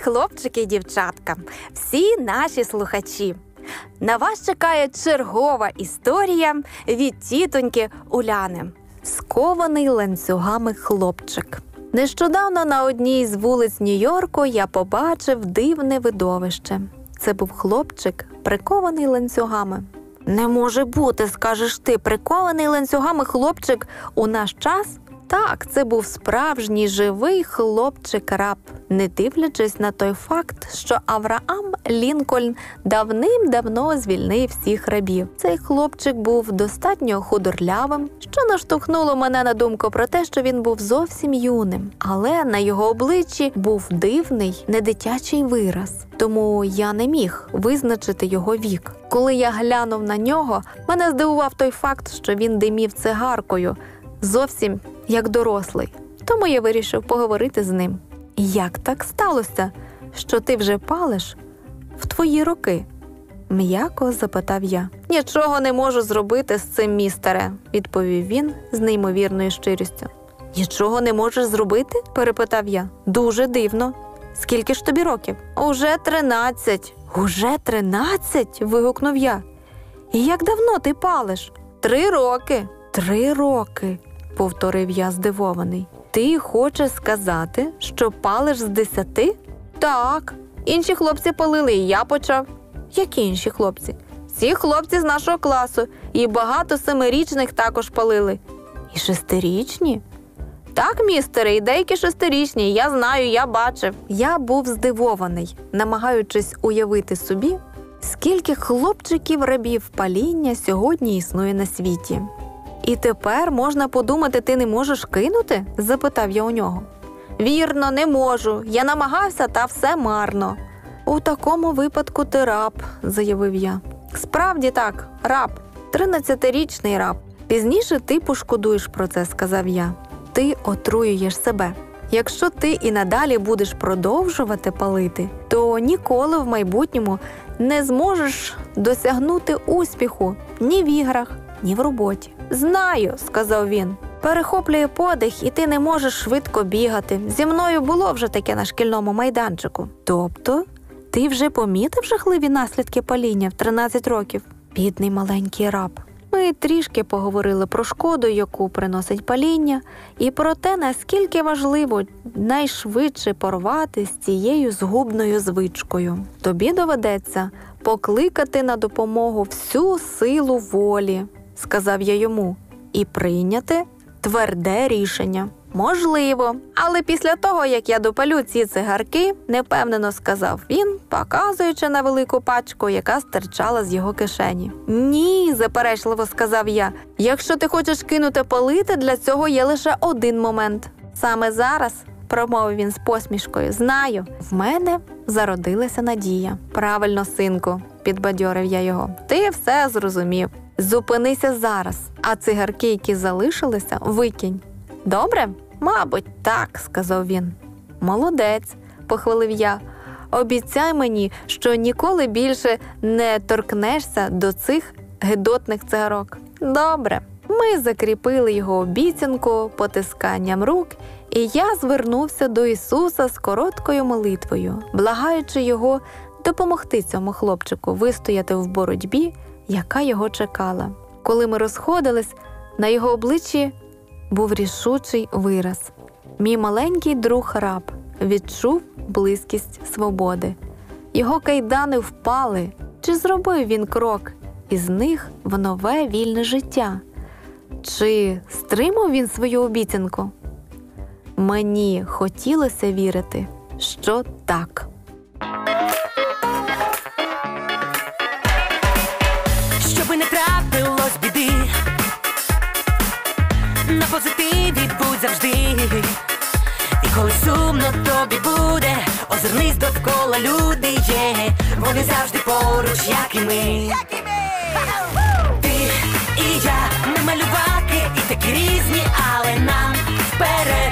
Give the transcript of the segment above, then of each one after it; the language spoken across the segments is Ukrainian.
хлопчики і дівчатка, всі наші слухачі. На вас чекає чергова історія від тітоньки Уляни. Скований ланцюгами хлопчик. Нещодавно на одній з вулиць Нью-Йорку я побачив дивне видовище. Це був хлопчик, прикований ланцюгами. Не може бути, скажеш ти, прикований ланцюгами хлопчик у наш час? Так, це був справжній живий хлопчик-раб, не дивлячись на той факт, що Авраам Лінкольн давним-давно звільнив всіх рабів. Цей хлопчик був достатньо худорлявим, що наштовхнуло мене на думку про те, що він був зовсім юним, але на його обличчі був дивний, недитячий вираз. Тому я не міг визначити його вік. Коли я глянув на нього, мене здивував той факт, що він димів цигаркою зовсім як дорослий. Тому я вирішив поговорити з ним. Як так сталося, що ти вже палиш в твої роки? М'яко запитав я. Нічого не можу зробити з цим, містере, відповів він з неймовірною щирістю. Нічого не можеш зробити? перепитав я. Дуже дивно. Скільки ж тобі років? Уже тринадцять. Уже тринадцять? вигукнув я. І як давно ти палиш? Три роки. Три роки, повторив я здивований. Ти хочеш сказати, що палиш з десяти? Так. Інші хлопці палили, і я почав. Які інші хлопці? Всі хлопці з нашого класу, і багато семирічних також палили. І шестирічні? Так, містере, і деякі шестирічні, я знаю, я бачив. Я був здивований, намагаючись уявити собі, скільки хлопчиків рабів паління сьогодні існує на світі. І тепер можна подумати, ти не можеш кинути? запитав я у нього. Вірно, не можу. Я намагався, та все марно. У такому випадку ти раб, заявив я. Справді так, раб, тринадцятирічний раб. Пізніше ти пошкодуєш про це, сказав я. Ти отруюєш себе. Якщо ти і надалі будеш продовжувати палити, то ніколи в майбутньому не зможеш досягнути успіху ні в іграх, ні в роботі. Знаю, сказав він. Перехоплює подих, і ти не можеш швидко бігати. Зі мною було вже таке на шкільному майданчику. Тобто, ти вже помітив жахливі наслідки паління в 13 років? Бідний маленький раб. Ми трішки поговорили про шкоду, яку приносить паління, і про те, наскільки важливо найшвидше порвати з цією згубною звичкою. Тобі доведеться покликати на допомогу всю силу волі, сказав я йому, і прийняти тверде рішення. Можливо, але після того, як я допалю ці цигарки, непевнено сказав він, показуючи на велику пачку, яка стирчала з його кишені. Ні, заперечливо сказав я. Якщо ти хочеш кинути палити, для цього є лише один момент. Саме зараз, промовив він з посмішкою, знаю, в мене зародилася надія. Правильно, синку, підбадьорив я його. Ти все зрозумів. Зупинися зараз, а цигарки, які залишилися, викинь. Добре? Мабуть, так, сказав він. Молодець, похвалив я. Обіцяй мені, що ніколи більше не торкнешся до цих гидотних цигарок. Добре. Ми закріпили його обіцянку потисканням рук, і я звернувся до Ісуса з короткою молитвою, благаючи його допомогти цьому хлопчику вистояти в боротьбі, яка його чекала. Коли ми розходились, на його обличчі був рішучий вираз. Мій маленький друг раб відчув близькість свободи. Його кайдани впали. Чи зробив він крок із них в нове вільне життя? Чи стримав він свою обіцянку? Мені хотілося вірити, що так. Не трапилось біди, на позитиві будь завжди. І коли сумно тобі буде, озирнись довкола люди є, вони завжди поруч, як і ми. Ти і я, ми малюваки, і такі різні, але нам вперед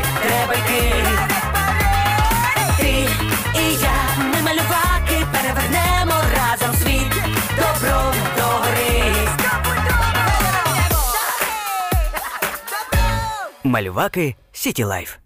Малюваки City Life.